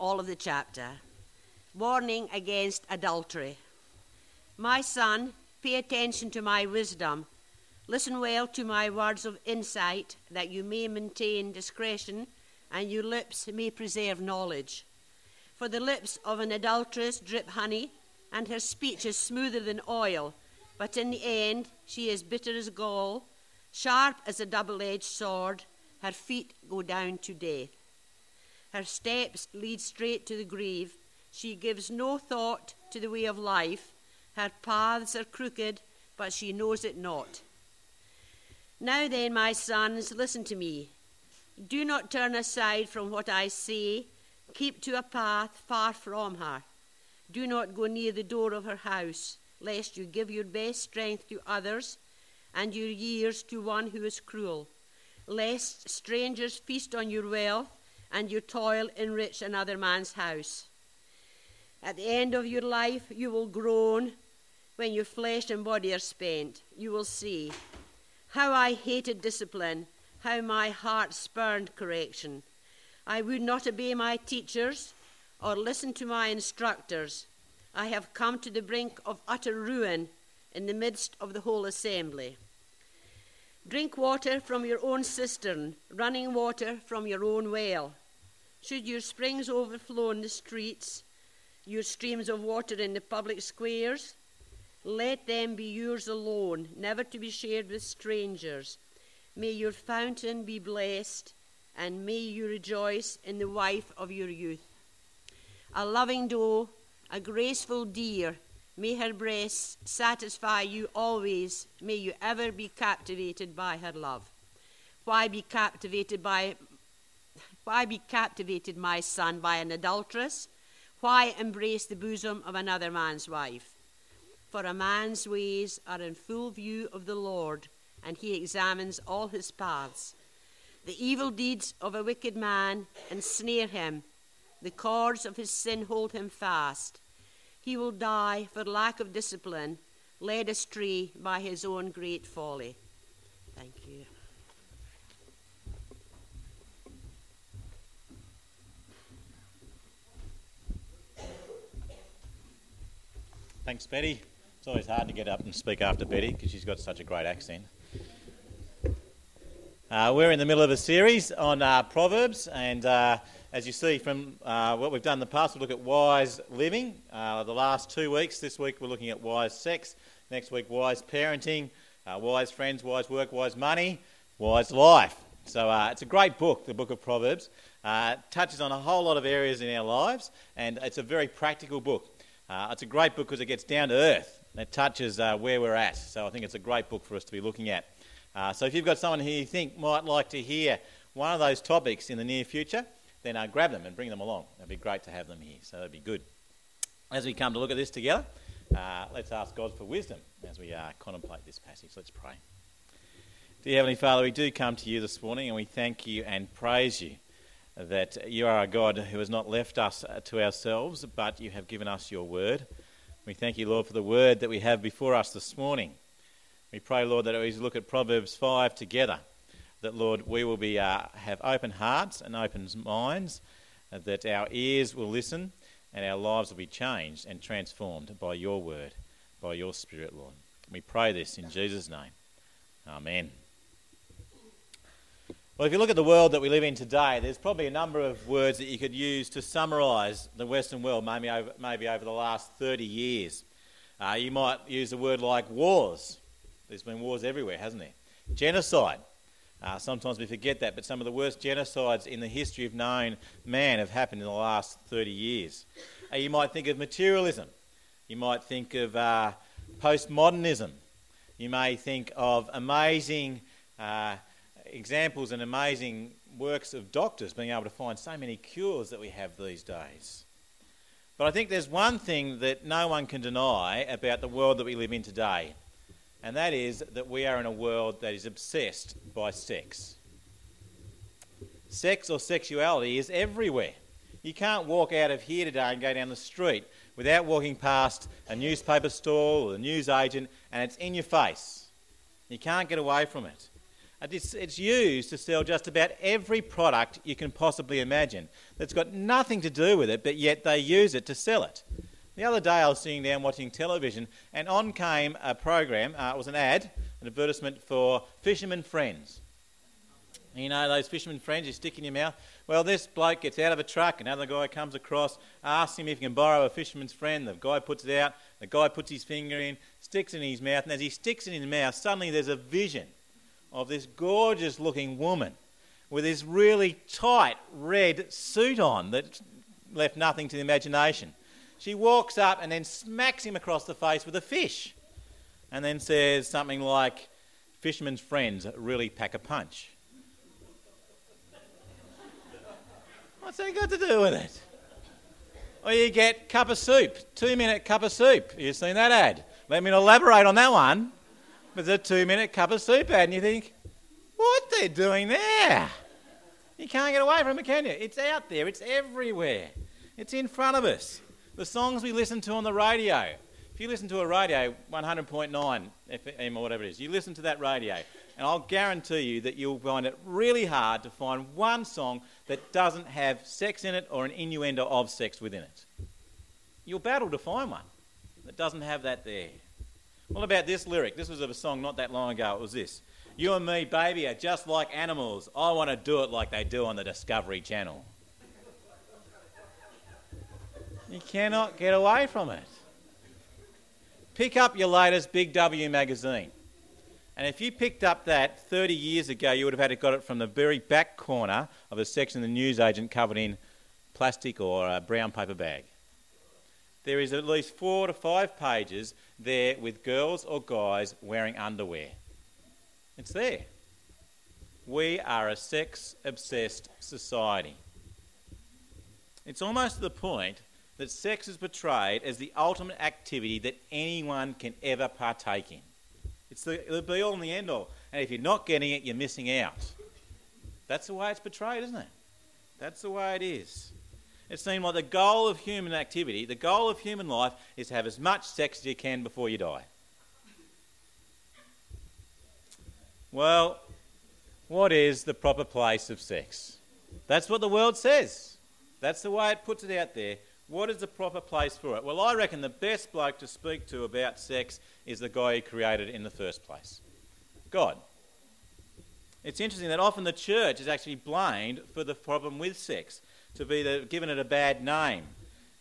all of the chapter. Warning against adultery. My son, pay attention to my wisdom. Listen well to my words of insight, that you may maintain discretion and your lips may preserve knowledge. For the lips of an adulteress drip honey, and her speech is smoother than oil, but in the end she is bitter as gall, sharp as a double edged sword. Her feet go down to death. Her steps lead straight to the grave. She gives no thought to the way of life. Her paths are crooked, but she knows it not. Now then, my sons, listen to me. Do not turn aside from what I say. Keep to a path far from her. Do not go near the door of her house, lest you give your best strength to others and your years to one who is cruel, lest strangers feast on your wealth and your toil enrich another man's house. At the end of your life, you will groan when your flesh and body are spent. You will see how I hated discipline, how my heart spurned correction. I would not obey my teachers or listen to my instructors. I have come to the brink of utter ruin in the midst of the whole assembly. Drink water from your own cistern, running water from your own well. Should your springs overflow in the streets, your streams of water in the public squares, let them be yours alone, never to be shared with strangers. May your fountain be blessed, and may you rejoice in the wife of your youth. A loving doe, a graceful deer, may her breasts satisfy you always. May you ever be captivated by her love. Why be captivated by why be captivated, my son, by an adulteress? Why embrace the bosom of another man's wife? For a man's ways are in full view of the Lord, and he examines all his paths. The evil deeds of a wicked man ensnare him, the cords of his sin hold him fast. He will die for lack of discipline, led astray by his own great folly. Thank you. Thanks, Betty. It's always hard to get up and speak after Betty because she's got such a great accent. Uh, we're in the middle of a series on uh, Proverbs, and uh, as you see from uh, what we've done in the past, we look at wise living. Uh, the last two weeks, this week we're looking at wise sex, next week, wise parenting, uh, wise friends, wise work, wise money, wise life. So it's a great book, the book of Proverbs. touches on a whole lot of areas in our lives, and it's a very practical book. It's a great book because it gets down to earth. and It touches where we're at. So I think it's a great book for us to be looking at. Uh, so if you've got someone who you think might like to hear one of those topics in the near future, then uh, grab them and bring them along. It'd be great to have them here. So that'd be good. As we come to look at this together, uh, let's ask God for wisdom as we uh, contemplate this passage. Let's pray. Dear Heavenly Father, we do come to you this morning and we thank you and praise you that you are a God who has not left us to ourselves, but you have given us your word. We thank you, Lord, for the word that we have before us this morning. We pray, Lord, that as we look at Proverbs 5 together, that, Lord, we will be, uh, have open hearts and open minds, uh, that our ears will listen and our lives will be changed and transformed by your word, by your Spirit, Lord. We pray this in Jesus' name. Amen. Well, if you look at the world that we live in today, there's probably a number of words that you could use to summarise the Western world, maybe over, maybe over the last 30 years. Uh, you might use a word like wars, there's been wars everywhere, hasn't there? Genocide. Uh, sometimes we forget that, but some of the worst genocides in the history of known man have happened in the last 30 years. Uh, you might think of materialism. You might think of uh, postmodernism. You may think of amazing uh, examples and amazing works of doctors being able to find so many cures that we have these days. But I think there's one thing that no one can deny about the world that we live in today, and that is that we are in a world that is obsessed by sex. Sex or sexuality is everywhere. You can't walk out of here today and go down the street without walking past a newspaper stall or a news agent and it's in your face. You can't get away from it. It's, it's used to sell just about every product you can possibly imagine that's got nothing to do with it, but yet they use it to sell it. The other day I was sitting down watching television, and on came a program. Uh, it was an ad, an advertisement for Fisherman Friends. You know those fisherman friends you stick in your mouth? Well, this bloke gets out of a truck, another guy comes across, asks him if he can borrow a fisherman's friend. The guy puts it out, the guy puts his finger in, sticks it in his mouth, and as he sticks it in his mouth, suddenly there's a vision of this gorgeous looking woman with this really tight red suit on that left nothing to the imagination. She walks up and then smacks him across the face with a fish and then says something like, Fisherman's friends really pack a punch. What's that got to do with it? Or you get cup of soup, two minute cup of soup. You've seen that ad. Let me elaborate on that one. It's a two minute cup of soup ad, and you think, what they're doing there? You can't get away from it, can you? It's out there, it's everywhere, it's in front of us. The songs we listen to on the radio. If you listen to a radio, 100.9 FM or whatever it is, you listen to that radio, and I'll guarantee you that you'll find it really hard to find one song that doesn't have sex in it or an innuendo of sex within it. You'll battle to find one that doesn't have that there. What about this lyric? This was of a song not that long ago. It was this You and me, baby, are just like animals. I want to do it like they do on the Discovery Channel. You cannot get away from it. Pick up your latest Big W magazine. And if you picked up that 30 years ago, you would have had it got it from the very back corner of a section the newsagent covered in plastic or a brown paper bag. There is at least four to five pages there with girls or guys wearing underwear. It's there. We are a sex obsessed society. It's almost to the point that sex is portrayed as the ultimate activity that anyone can ever partake in. It's the, the be all and the end all. And if you're not getting it, you're missing out. That's the way it's portrayed, isn't it? That's the way it is. It seems like the goal of human activity, the goal of human life, is to have as much sex as you can before you die. Well, what is the proper place of sex? That's what the world says. That's the way it puts it out there. What is the proper place for it? Well, I reckon the best bloke to speak to about sex is the guy who created it in the first place God. It's interesting that often the church is actually blamed for the problem with sex to be the, given it a bad name.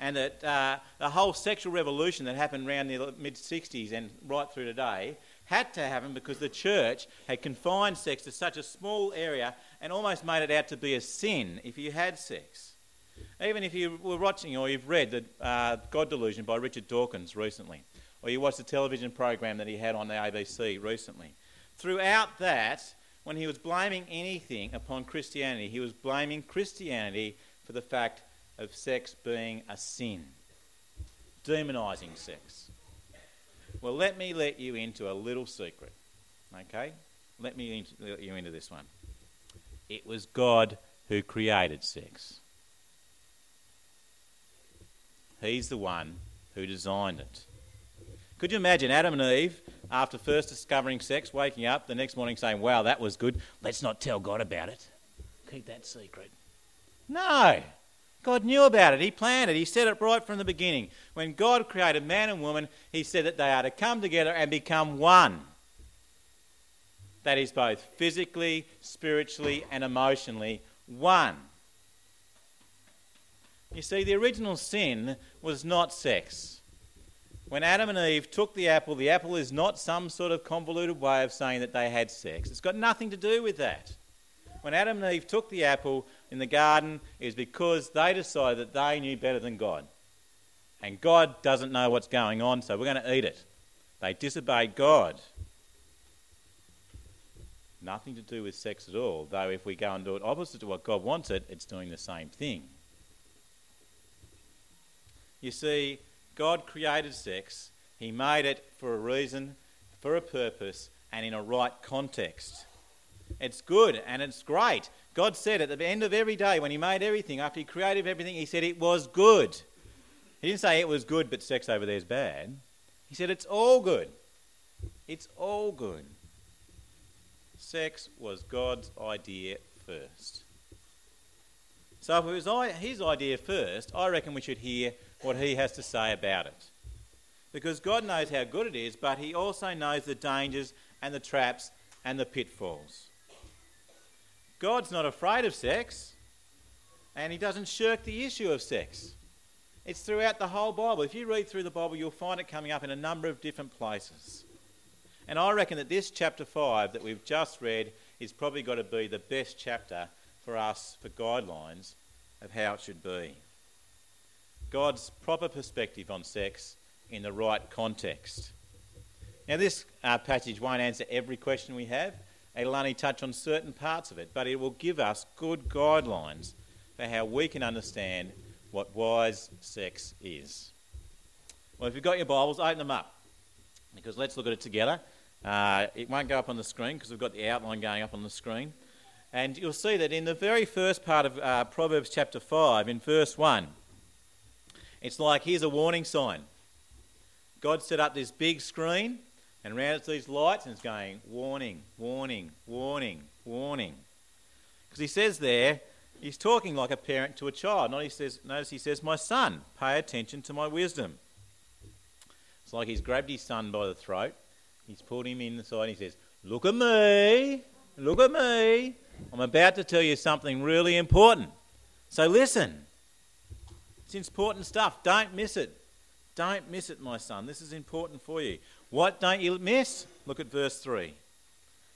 And that uh, the whole sexual revolution that happened around the mid 60s and right through today had to happen because the church had confined sex to such a small area and almost made it out to be a sin if you had sex. Even if you were watching or you've read the uh, God Delusion by Richard Dawkins recently, or you watched the television program that he had on the ABC recently, throughout that, when he was blaming anything upon Christianity, he was blaming Christianity for the fact of sex being a sin, demonising sex. Well, let me let you into a little secret, okay? Let me let you into this one. It was God who created sex. He's the one who designed it. Could you imagine Adam and Eve, after first discovering sex, waking up the next morning saying, Wow, that was good. Let's not tell God about it. Keep that secret. No. God knew about it. He planned it. He said it right from the beginning. When God created man and woman, He said that they are to come together and become one. That is both physically, spiritually, and emotionally one. You see, the original sin was not sex. When Adam and Eve took the apple, the apple is not some sort of convoluted way of saying that they had sex. It's got nothing to do with that. When Adam and Eve took the apple, in the garden is because they decided that they knew better than God. And God doesn't know what's going on, so we're going to eat it. They disobeyed God. Nothing to do with sex at all, though if we go and do it opposite to what God wants it, it's doing the same thing. You see, God created sex, He made it for a reason, for a purpose, and in a right context. It's good and it's great. God said at the end of every day, when He made everything, after He created everything, He said it was good. He didn't say it was good, but sex over there is bad. He said it's all good. It's all good. Sex was God's idea first. So if it was his idea first, I reckon we should hear what he has to say about it. Because God knows how good it is, but he also knows the dangers and the traps and the pitfalls. God's not afraid of sex, and he doesn't shirk the issue of sex. It's throughout the whole Bible. If you read through the Bible, you'll find it coming up in a number of different places. And I reckon that this chapter 5 that we've just read is probably got to be the best chapter for us for guidelines of how it should be. God's proper perspective on sex in the right context. Now, this uh, passage won't answer every question we have. It'll only touch on certain parts of it, but it will give us good guidelines for how we can understand what wise sex is. Well, if you've got your Bibles, open them up because let's look at it together. Uh, it won't go up on the screen because we've got the outline going up on the screen. And you'll see that in the very first part of uh, Proverbs chapter 5, in verse 1, it's like here's a warning sign. God set up this big screen and around it's these lights and it's going warning, warning, warning, warning. Because he says there, he's talking like a parent to a child. Not he says, notice he says, My son, pay attention to my wisdom. It's like he's grabbed his son by the throat, he's pulled him in the side, and he says, Look at me, look at me. I'm about to tell you something really important. So listen. It's important stuff. Don't miss it. Don't miss it, my son. This is important for you. What don't you miss? Look at verse 3.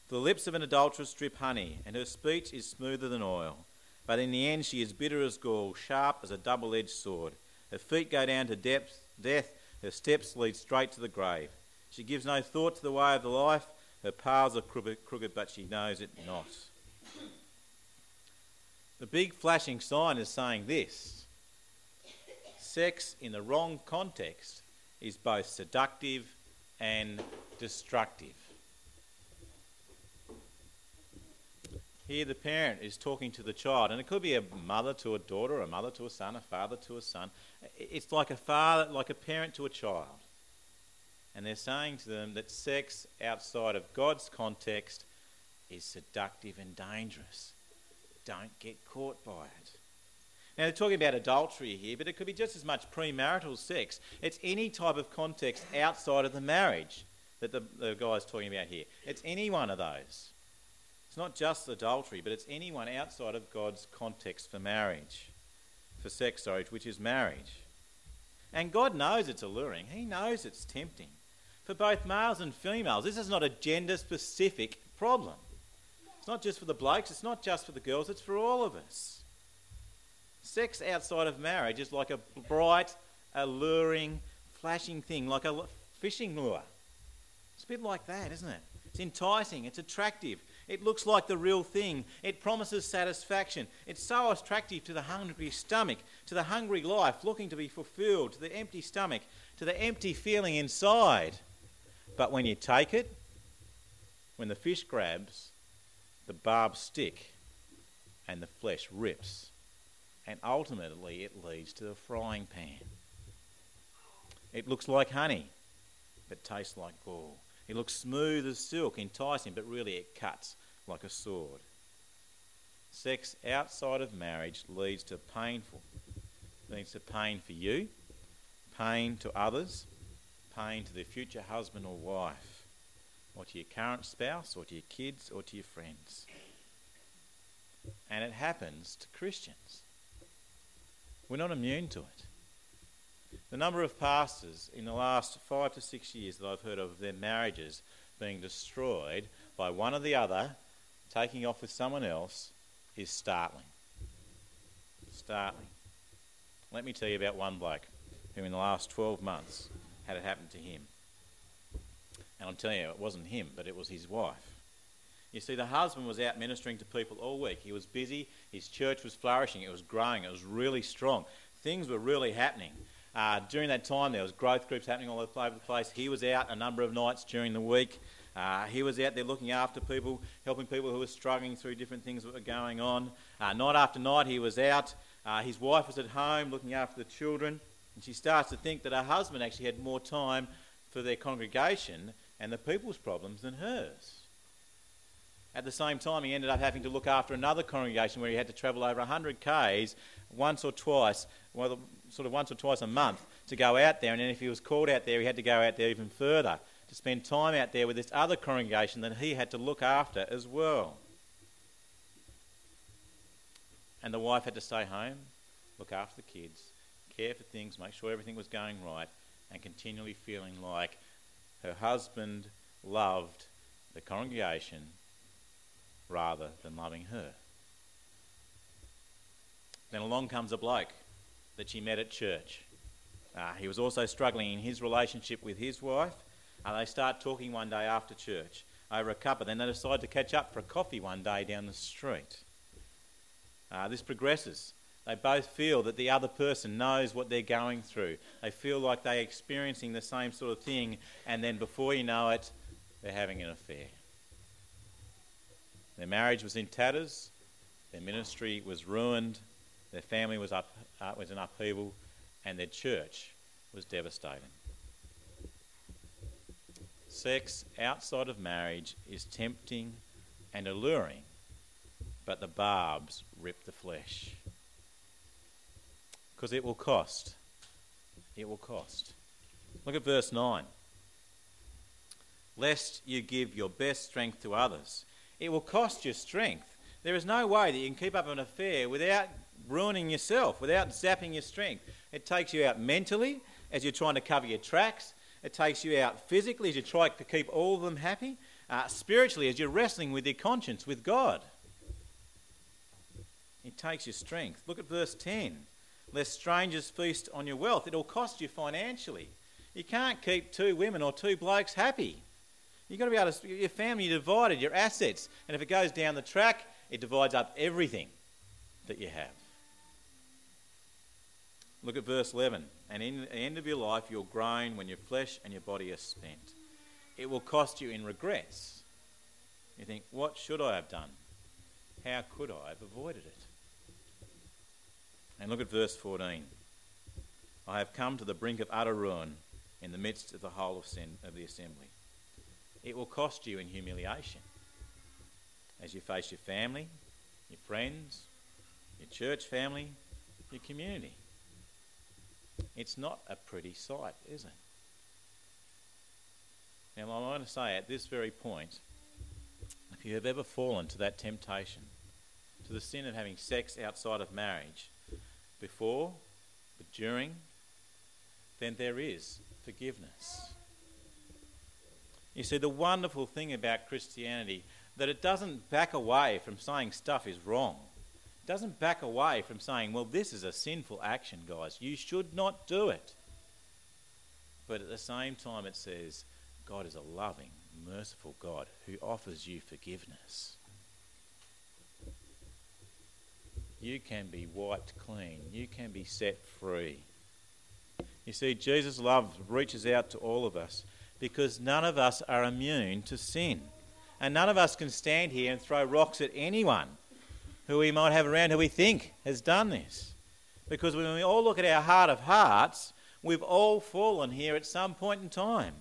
The lips of an adulteress drip honey, and her speech is smoother than oil. But in the end, she is bitter as gall, sharp as a double edged sword. Her feet go down to depth, death, her steps lead straight to the grave. She gives no thought to the way of the life. Her paths are crooked, but she knows it not. The big flashing sign is saying this sex in the wrong context is both seductive and destructive. Here, the parent is talking to the child, and it could be a mother to a daughter, a mother to a son, a father to a son. It's like a father, like a parent to a child. And they're saying to them that sex outside of God's context is seductive and dangerous don't get caught by it. Now, they're talking about adultery here, but it could be just as much premarital sex. It's any type of context outside of the marriage that the, the guy's talking about here. It's any one of those. It's not just adultery, but it's anyone outside of God's context for marriage, for sex, sorry, which is marriage. And God knows it's alluring, He knows it's tempting. For both males and females, this is not a gender specific problem. It's not just for the blokes, it's not just for the girls, it's for all of us. Sex outside of marriage is like a bright, alluring, flashing thing, like a fishing lure. It's a bit like that, isn't it? It's enticing, it's attractive, it looks like the real thing, it promises satisfaction. It's so attractive to the hungry stomach, to the hungry life looking to be fulfilled, to the empty stomach, to the empty feeling inside. But when you take it, when the fish grabs, the barbs stick and the flesh rips. And ultimately, it leads to a frying pan. It looks like honey, but tastes like gall. It looks smooth as silk, enticing, but really it cuts like a sword. Sex outside of marriage leads to painful, leads to pain for you, pain to others, pain to the future husband or wife or to your current spouse, or to your kids, or to your friends. And it happens to Christians. We're not immune to it. The number of pastors in the last five to six years that I've heard of their marriages being destroyed by one or the other taking off with someone else is startling. Startling. Let me tell you about one bloke who, in the last 12 months, had it happen to him. And I'm telling you, it wasn't him, but it was his wife. You see, the husband was out ministering to people all week. He was busy, his church was flourishing, it was growing, it was really strong. Things were really happening. Uh, during that time, there was growth groups happening all over the place. He was out a number of nights during the week. Uh, he was out there looking after people, helping people who were struggling through different things that were going on. Uh, night after night, he was out. Uh, his wife was at home looking after the children. And she starts to think that her husband actually had more time for their congregation and the people's problems than hers. At the same time, he ended up having to look after another congregation where he had to travel over 100 k's once or twice, well, sort of once or twice a month to go out there. And then if he was called out there, he had to go out there even further to spend time out there with this other congregation that he had to look after as well. And the wife had to stay home, look after the kids, care for things, make sure everything was going right, and continually feeling like her husband loved the congregation rather than loving her. Then along comes a bloke that she met at church. Uh, he was also struggling in his relationship with his wife. Uh, they start talking one day after church over a cuppa. Then they decide to catch up for a coffee one day down the street. Uh, this progresses. They both feel that the other person knows what they're going through. They feel like they're experiencing the same sort of thing, and then before you know it, they're having an affair. Their marriage was in tatters, their ministry was ruined, their family was, up, uh, was in upheaval, and their church was devastating. Sex outside of marriage is tempting and alluring, but the barbs rip the flesh. Because it will cost. It will cost. Look at verse 9. Lest you give your best strength to others it will cost you strength. There is no way that you can keep up an affair without ruining yourself, without zapping your strength. It takes you out mentally as you're trying to cover your tracks. It takes you out physically as you try to keep all of them happy. Uh, spiritually as you're wrestling with your conscience, with God. It takes your strength. Look at verse 10. Lest strangers feast on your wealth. It'll cost you financially. You can't keep two women or two blokes happy. You've got to be able to, your family divided, your assets. And if it goes down the track, it divides up everything that you have. Look at verse 11. And in the end of your life, you'll groan when your flesh and your body are spent. It will cost you in regrets. You think, what should I have done? How could I have avoided it? And look at verse 14. I have come to the brink of utter ruin in the midst of the whole of sin, of the assembly. It will cost you in humiliation as you face your family, your friends, your church family, your community. It's not a pretty sight, is it? Now, I want to say at this very point if you have ever fallen to that temptation, to the sin of having sex outside of marriage, before, but during, then there is forgiveness. You see, the wonderful thing about Christianity that it doesn't back away from saying stuff is wrong. It doesn't back away from saying, well, this is a sinful action, guys. You should not do it. But at the same time, it says, God is a loving, merciful God who offers you forgiveness. You can be wiped clean. You can be set free. You see, Jesus' love reaches out to all of us because none of us are immune to sin. And none of us can stand here and throw rocks at anyone who we might have around who we think has done this. Because when we all look at our heart of hearts, we've all fallen here at some point in time.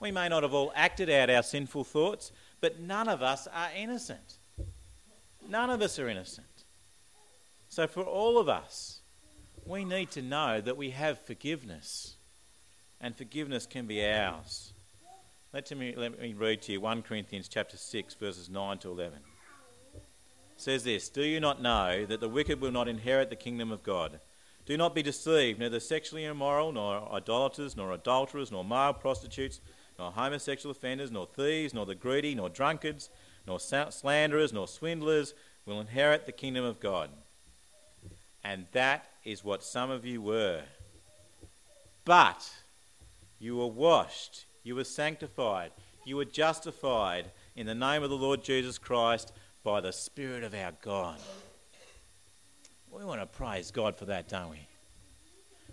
We may not have all acted out our sinful thoughts, but none of us are innocent. None of us are innocent. So, for all of us, we need to know that we have forgiveness and forgiveness can be ours. Let me, let me read to you 1 Corinthians chapter 6, verses 9 to 11. It says this Do you not know that the wicked will not inherit the kingdom of God? Do not be deceived, neither sexually immoral, nor idolaters, nor adulterers, nor male prostitutes, nor homosexual offenders, nor thieves, nor the greedy, nor drunkards, nor slanderers, nor swindlers will inherit the kingdom of God. And that is what some of you were. But you were washed, you were sanctified, you were justified in the name of the Lord Jesus Christ by the Spirit of our God. We want to praise God for that, don't we?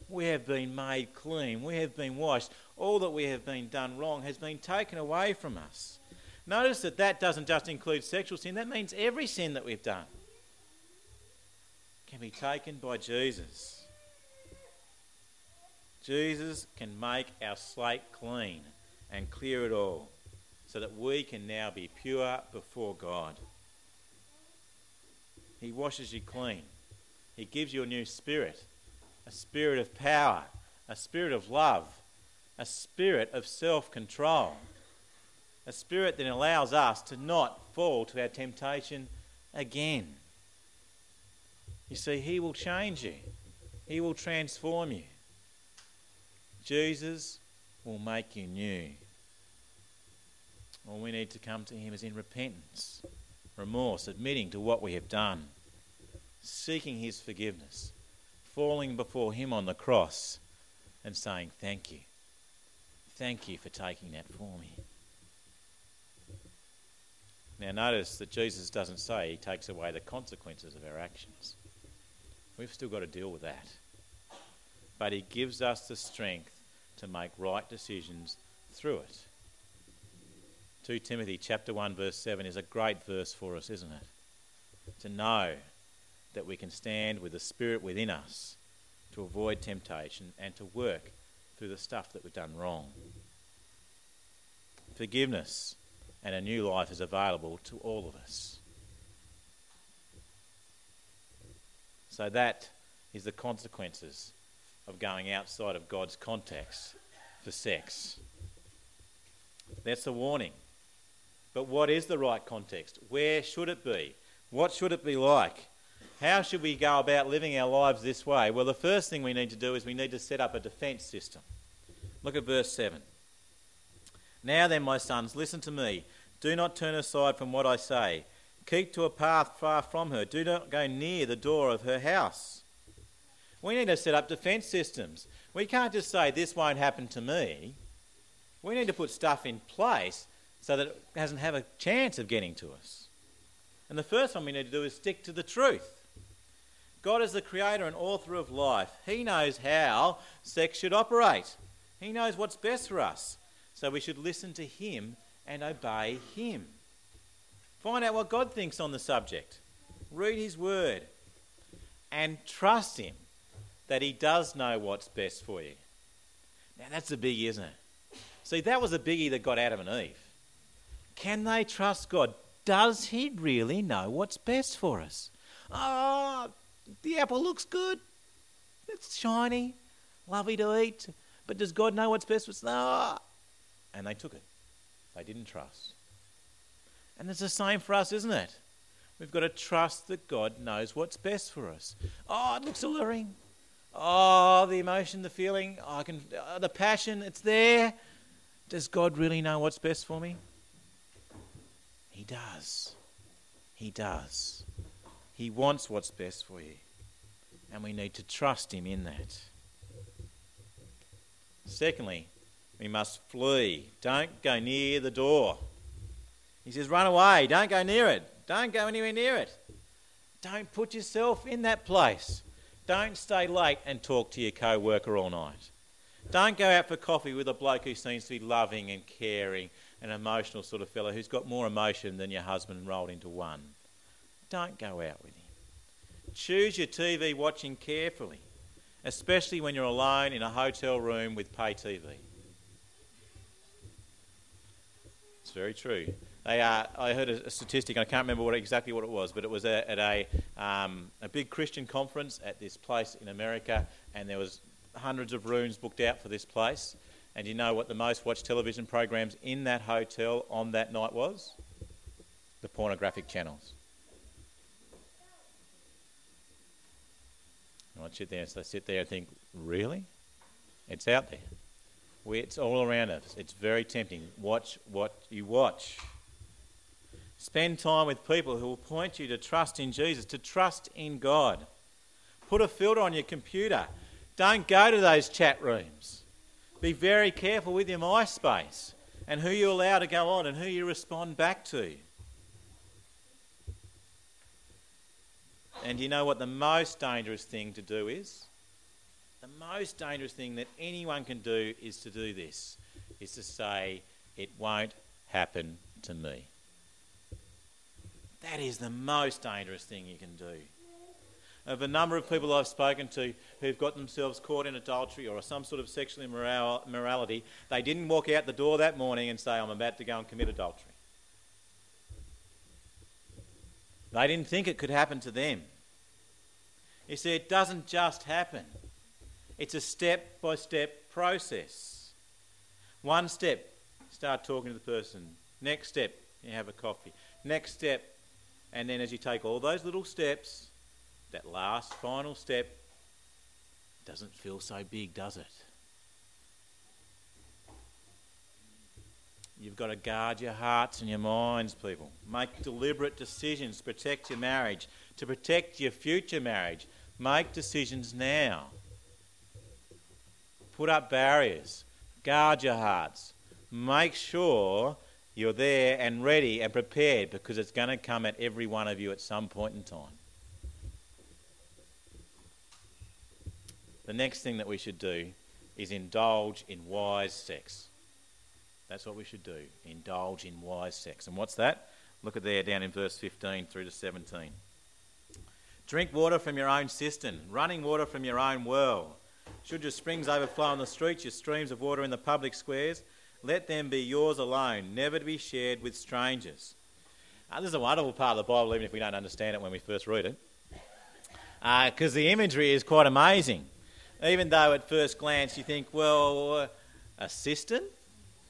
We have been made clean. We have been washed. All that we have been done wrong has been taken away from us. Notice that that doesn't just include sexual sin, that means every sin that we've done can be taken by Jesus. Jesus can make our slate clean and clear it all. so that we can now be pure before God. He washes you clean. He gives you a new spirit, a spirit of power, a spirit of love, a spirit of self control, a spirit that allows us to not fall to our temptation again. You see, He will change you, He will transform you. Jesus will make you new. All we need to come to Him is in repentance, remorse, admitting to what we have done, seeking His forgiveness, falling before Him on the cross, and saying, Thank you. Thank you for taking that for me. Now, notice that Jesus doesn't say He takes away the consequences of our actions. We've still got to deal with that. But He gives us the strength to make right decisions through it. 2 Timothy chapter 1 verse 7 is a great verse for us, isn't it? To know that we can stand with the spirit within us to avoid temptation and to work through the stuff that we've done wrong. Forgiveness and a new life is available to all of us. So that is the consequences of going outside of God's context for sex. That's the warning. But what is the right context? Where should it be? What should it be like? How should we go about living our lives this way? Well, the first thing we need to do is we need to set up a defence system. Look at verse 7. Now then, my sons, listen to me. Do not turn aside from what I say. Keep to a path far from her. Do not go near the door of her house. We need to set up defence systems. We can't just say, this won't happen to me. We need to put stuff in place so that it doesn't have a chance of getting to us. And the first one we need to do is stick to the truth. God is the creator and author of life. He knows how sex should operate. He knows what's best for us. So we should listen to Him and obey Him. Find out what God thinks on the subject. Read His Word. And trust Him that He does know what's best for you. Now, that's a biggie, isn't it? See, that was a biggie that got Adam and Eve. Can they trust God? Does He really know what's best for us? Oh, the apple looks good. It's shiny, lovely to eat. But does God know what's best for us? No. And they took it. They didn't trust. And it's the same for us, isn't it? We've got to trust that God knows what's best for us. Oh, it looks alluring. Oh, the emotion, the feeling, oh, I can, uh, the passion, it's there. Does God really know what's best for me? He does. He does. He wants what's best for you. And we need to trust Him in that. Secondly, we must flee. Don't go near the door. He says, run away. Don't go near it. Don't go anywhere near it. Don't put yourself in that place. Don't stay late and talk to your co worker all night. Don't go out for coffee with a bloke who seems to be loving and caring, an emotional sort of fellow who's got more emotion than your husband rolled into one. Don't go out with him. Choose your TV watching carefully, especially when you're alone in a hotel room with pay TV. It's very true. They are, I heard a, statistic, I can't remember what, exactly what it was, but it was a, at a, um, a big Christian conference at this place in America, and there was hundreds of rooms booked out for this place. And you know what the most watched television programs in that hotel on that night was? The pornographic channels. I sit there, so I sit there and think, really? It's out there. We, it's all around us. It's very tempting. Watch what you watch. Spend time with people who will point you to trust in Jesus, to trust in God. Put a filter on your computer. Don't go to those chat rooms. Be very careful with your MySpace and who you allow to go on and who you respond back to. And you know what the most dangerous thing to do is? The most dangerous thing that anyone can do is to do this, is to say, it won't happen to me. That is the most dangerous thing you can do. of a number of people I've spoken to who've got themselves caught in adultery or some sort of sexual immorality. They didn't walk out the door that morning and say, I'm about to go and commit adultery. They didn't think it could happen to them. You see, it doesn't just happen, it's a step by step process. One step, start talking to the person. Next step, you have a coffee. Next step, and then as you take all those little steps, that last final step doesn't feel so big, does it? You've got to guard your hearts and your minds, people. Make deliberate decisions to protect your marriage, to protect your future marriage. Make decisions now. Put up barriers. Guard your hearts. Make sure you're there and ready and prepared because it's going to come at every one of you at some point in time. The next thing that we should do is indulge in wise sex. That's what we should do. Indulge in wise sex. And what's that? Look at there down in verse 15 through to 17. Drink water from your own cistern, running water from your own well. Should your springs overflow on the streets, your streams of water in the public squares, let them be yours alone, never to be shared with strangers. Uh, this is a wonderful part of the Bible, even if we don't understand it when we first read it, because uh, the imagery is quite amazing. Even though at first glance you think, well, a cistern?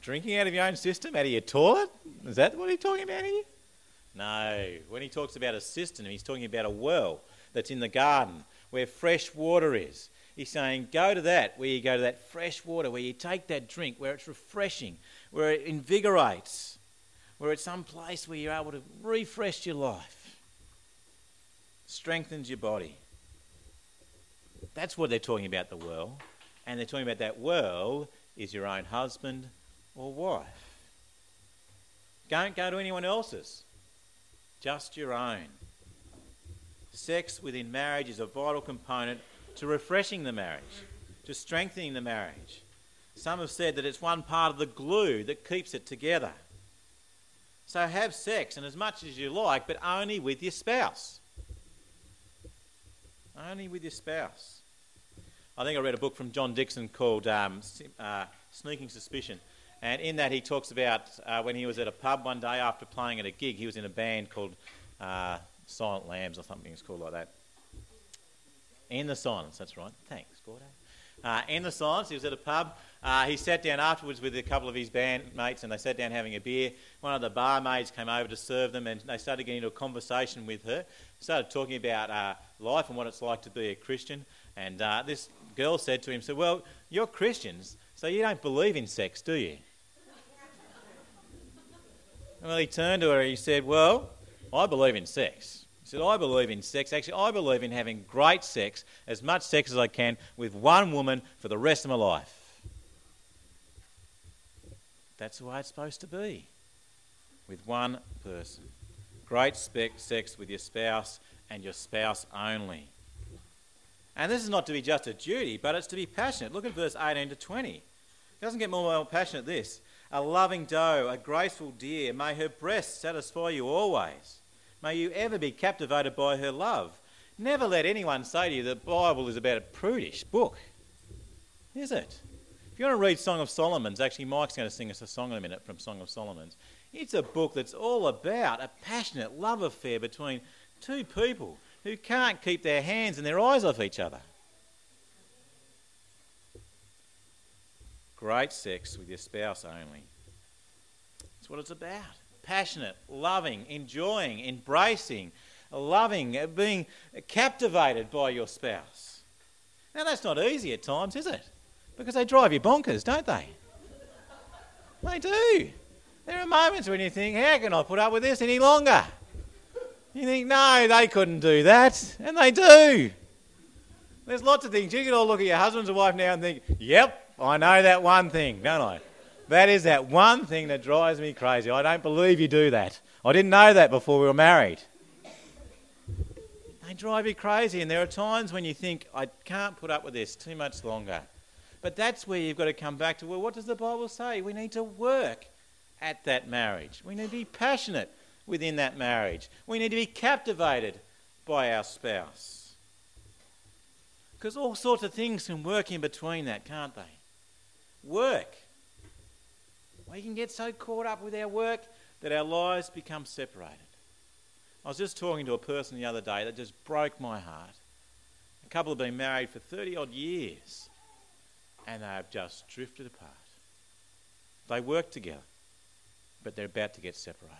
Drinking out of your own cistern? Out of your toilet? Is that what he's talking about here? No. When he talks about a cistern, he's talking about a well that's in the garden where fresh water is. He's saying, go to that, where you go to that fresh water, where you take that drink, where it's refreshing, where it invigorates, where it's some place where you're able to refresh your life, strengthens your body. That's what they're talking about the well. And they're talking about that well is your own husband or wife. Don't go to anyone else's, just your own. Sex within marriage is a vital component to refreshing the marriage, to strengthening the marriage. Some have said that it's one part of the glue that keeps it together. So have sex and as much as you like, but only with your spouse. Only with your spouse. I think I read a book from John Dickson called um, uh, Sneaking Suspicion. And in that, he talks about uh, when he was at a pub one day after playing at a gig. He was in a band called uh, Silent Lambs or something, it's called like that. In the silence, that's right. Thanks, Gordo. Uh, in the silence, he was at a pub. Uh, he sat down afterwards with a couple of his bandmates and they sat down having a beer. One of the barmaids came over to serve them and they started getting into a conversation with her. Started talking about uh, life and what it's like to be a Christian. And uh, this girl said to him, "So well, you're Christians, so you don't believe in sex, do you?" well, he turned to her and he said, "Well, I believe in sex." Said, I believe in sex. Actually, I believe in having great sex, as much sex as I can, with one woman for the rest of my life. That's the way it's supposed to be. With one person. Great sex with your spouse and your spouse only. And this is not to be just a duty, but it's to be passionate. Look at verse 18 to 20. It doesn't get more passionate this. A loving doe, a graceful deer, may her breast satisfy you always. May you ever be captivated by her love. Never let anyone say to you that the Bible is about a prudish book. Is it? If you want to read Song of Solomon's, actually, Mike's going to sing us a song in a minute from Song of Solomon's. It's a book that's all about a passionate love affair between two people who can't keep their hands and their eyes off each other. Great sex with your spouse only. That's what it's about passionate, loving, enjoying, embracing, loving, being captivated by your spouse. Now, that's not easy at times, is it? Because they drive you bonkers, don't they? They do. There are moments when you think, how can I put up with this any longer? You think, no, they couldn't do that. And they do. There's lots of things. You can all look at your husband's or wife now and think, yep, I know that one thing, don't I? That is that one thing that drives me crazy. I don't believe you do that. I didn't know that before we were married. They drive you crazy, and there are times when you think, I can't put up with this too much longer. But that's where you've got to come back to, well, what does the Bible say? We need to work at that marriage. We need to be passionate within that marriage. We need to be captivated by our spouse. Because all sorts of things can work in between that, can't they? Work. We can get so caught up with our work that our lives become separated. I was just talking to a person the other day that just broke my heart. A couple have been married for 30 odd years and they have just drifted apart. They work together, but they're about to get separated.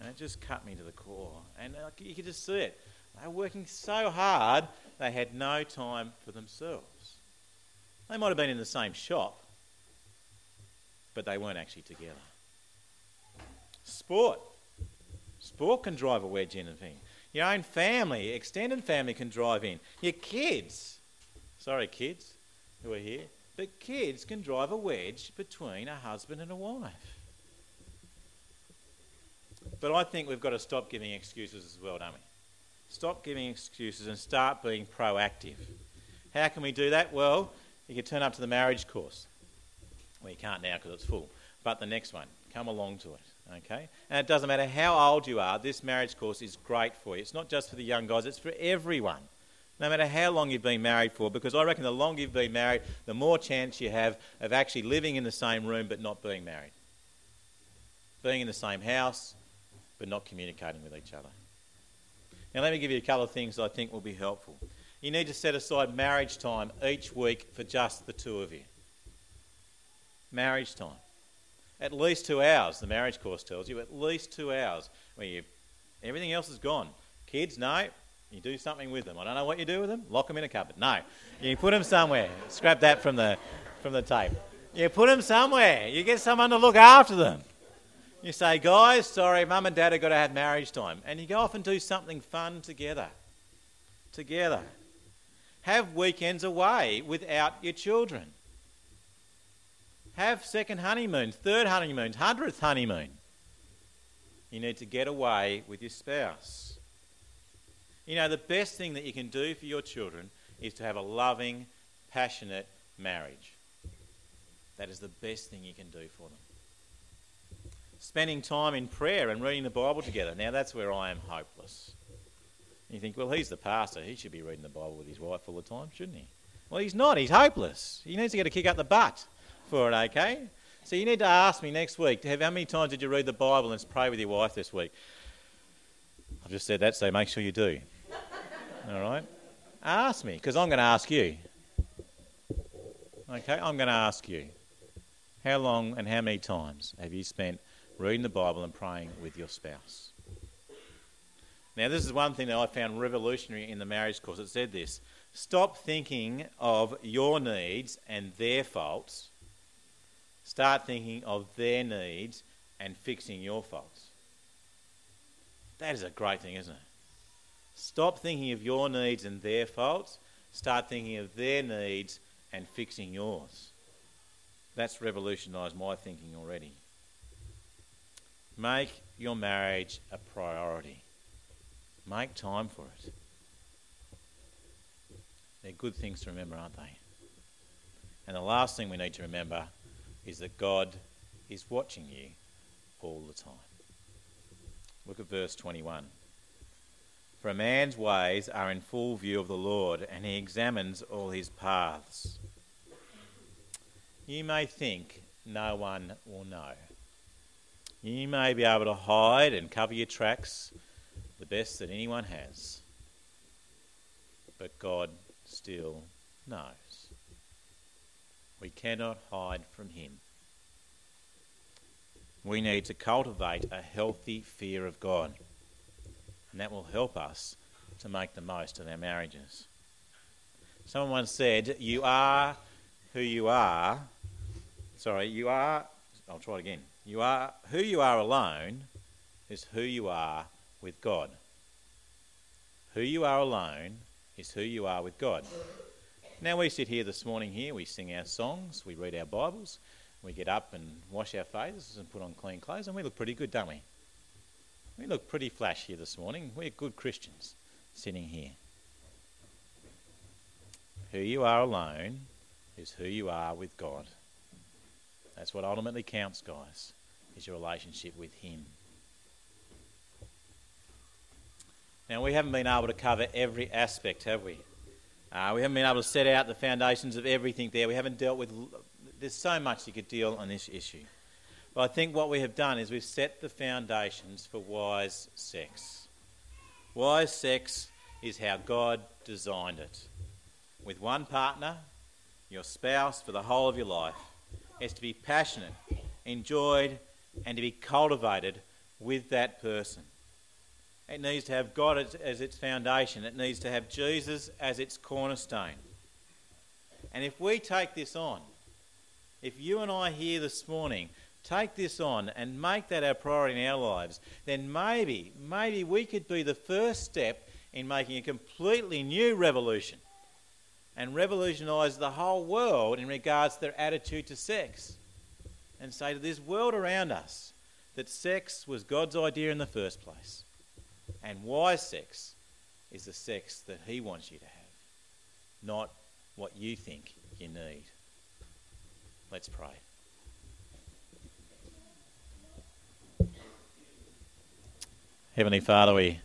And it just cut me to the core. And uh, you could just see it. They were working so hard, they had no time for themselves. They might have been in the same shop, but they weren't actually together. Sport. Sport can drive a wedge in thing. Your own family, extended family can drive in. Your kids. Sorry, kids who are here. But kids can drive a wedge between a husband and a wife. But I think we've got to stop giving excuses as well, don't we? Stop giving excuses and start being proactive. How can we do that? Well, you can turn up to the marriage course. Well, you can't now because it's full. But the next one, come along to it. Okay? And it doesn't matter how old you are, this marriage course is great for you. It's not just for the young guys, it's for everyone. No matter how long you've been married for, because I reckon the longer you've been married, the more chance you have of actually living in the same room but not being married. Being in the same house but not communicating with each other. Now, let me give you a couple of things I think will be helpful. You need to set aside marriage time each week for just the two of you. Marriage time. At least two hours, the marriage course tells you, at least two hours. Where you, everything else is gone. Kids, no, you do something with them. I don't know what you do with them. Lock them in a cupboard. No, you put them somewhere. Scrap that from the from the tape. You put them somewhere. You get someone to look after them. You say, guys, sorry, mum and dad have got to have marriage time. And you go off and do something fun together. Together. Have weekends away without your children. Have second honeymoons, third honeymoons, hundredth honeymoon. You need to get away with your spouse. You know, the best thing that you can do for your children is to have a loving, passionate marriage. That is the best thing you can do for them spending time in prayer and reading the Bible together. Now, that's where I am hopeless. You think, well, he's the pastor. He should be reading the Bible with his wife all the time, shouldn't he? Well, he's not. He's hopeless. He needs to get a kick up the butt for it, okay? So you need to ask me next week, how many times did you read the Bible and pray with your wife this week? I've just said that, so make sure you do. All right? Ask me, because I'm going to ask you. Okay, I'm going to ask you. How long and how many times have you spent reading the Bible and praying with your spouse. Now, this is one thing that I found revolutionary in the marriage course. It said this stop thinking of your needs and their faults, start thinking of their needs and fixing your faults. That is a great thing, isn't it? Stop thinking of your needs and their faults, start thinking of their needs and fixing yours. That's revolutionised my thinking already. Make your marriage a priority. Make time for it. They're good things to remember, aren't they? And the last thing we need to remember is that God is watching you all the time. Look at verse 21. For a man's ways are in full view of the Lord, and he examines all his paths. You may think no one will know. You may be able to hide and cover your tracks the best that anyone has. But God still knows. We cannot hide from Him. We need to cultivate a healthy fear of God, and that will help us to make the most of our marriages. Someone once said, You are who you are. Sorry, you are. I'll try it again. You are who you are alone is who you are with God. Who you are alone is who you are with God. Now we sit here this morning here, we sing our songs, we read our Bibles, we get up and wash our faces and put on clean clothes, and we look pretty good, don't we? We look pretty flash here this morning. We're good Christians sitting here. Who you are alone is who you are with God. That's what ultimately counts, guys, is your relationship with Him. Now, we haven't been able to cover every aspect, have we? Uh, we haven't been able to set out the foundations of everything there. We haven't dealt with. There's so much you could deal on this issue. But I think what we have done is we've set the foundations for wise sex. Wise sex is how God designed it. With one partner, your spouse, for the whole of your life. It's to be passionate, enjoyed, and to be cultivated with that person. It needs to have God as, as its foundation. It needs to have Jesus as its cornerstone. And if we take this on, if you and I here this morning take this on and make that our priority in our lives, then maybe, maybe we could be the first step in making a completely new revolution and revolutionise the whole world in regards to their attitude to sex. And say to this world around us that sex was God's idea in the first place. And wise sex is the sex that He wants you to have, not what you think you need. Let's pray. Heavenly Father, we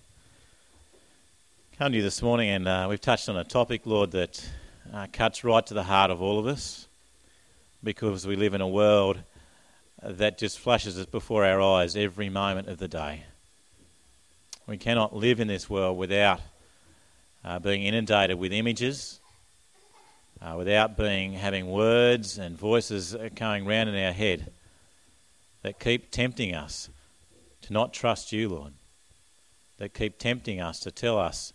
come to you this morning and uh, we've touched on a topic, Lord, that uh, cuts right to the heart of all of us because we live in a world that just flashes us before our eyes every moment of the day. We cannot live in this world without uh, being inundated with images, uh, without being having words and voices going round in our head that keep tempting us to not trust you, Lord, that keep tempting us to tell us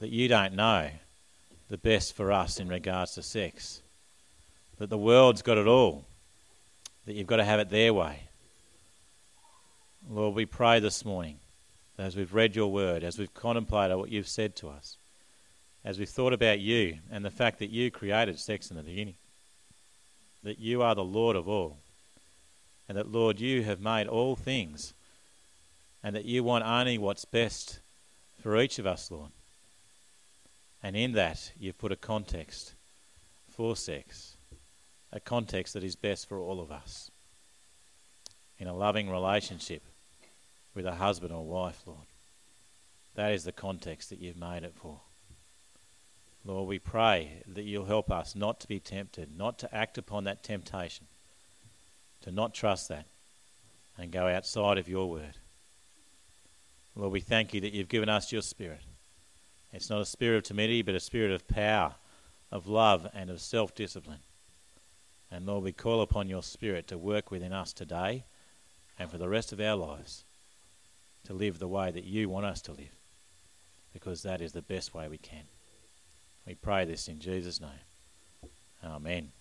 that you don't know the best for us in regards to sex, that the world's got it all, that you've got to have it their way. Lord, we pray this morning as we've read your word, as we've contemplated what you've said to us, as we've thought about you and the fact that you created sex in the beginning, that you are the Lord of all, and that, Lord, you have made all things, and that you want only what's best for each of us, Lord. And in that, you've put a context for sex, a context that is best for all of us in a loving relationship with a husband or wife, Lord. That is the context that you've made it for. Lord, we pray that you'll help us not to be tempted, not to act upon that temptation, to not trust that, and go outside of your word. Lord, we thank you that you've given us your spirit. It's not a spirit of timidity, but a spirit of power, of love, and of self discipline. And Lord, we call upon your spirit to work within us today and for the rest of our lives to live the way that you want us to live, because that is the best way we can. We pray this in Jesus' name. Amen.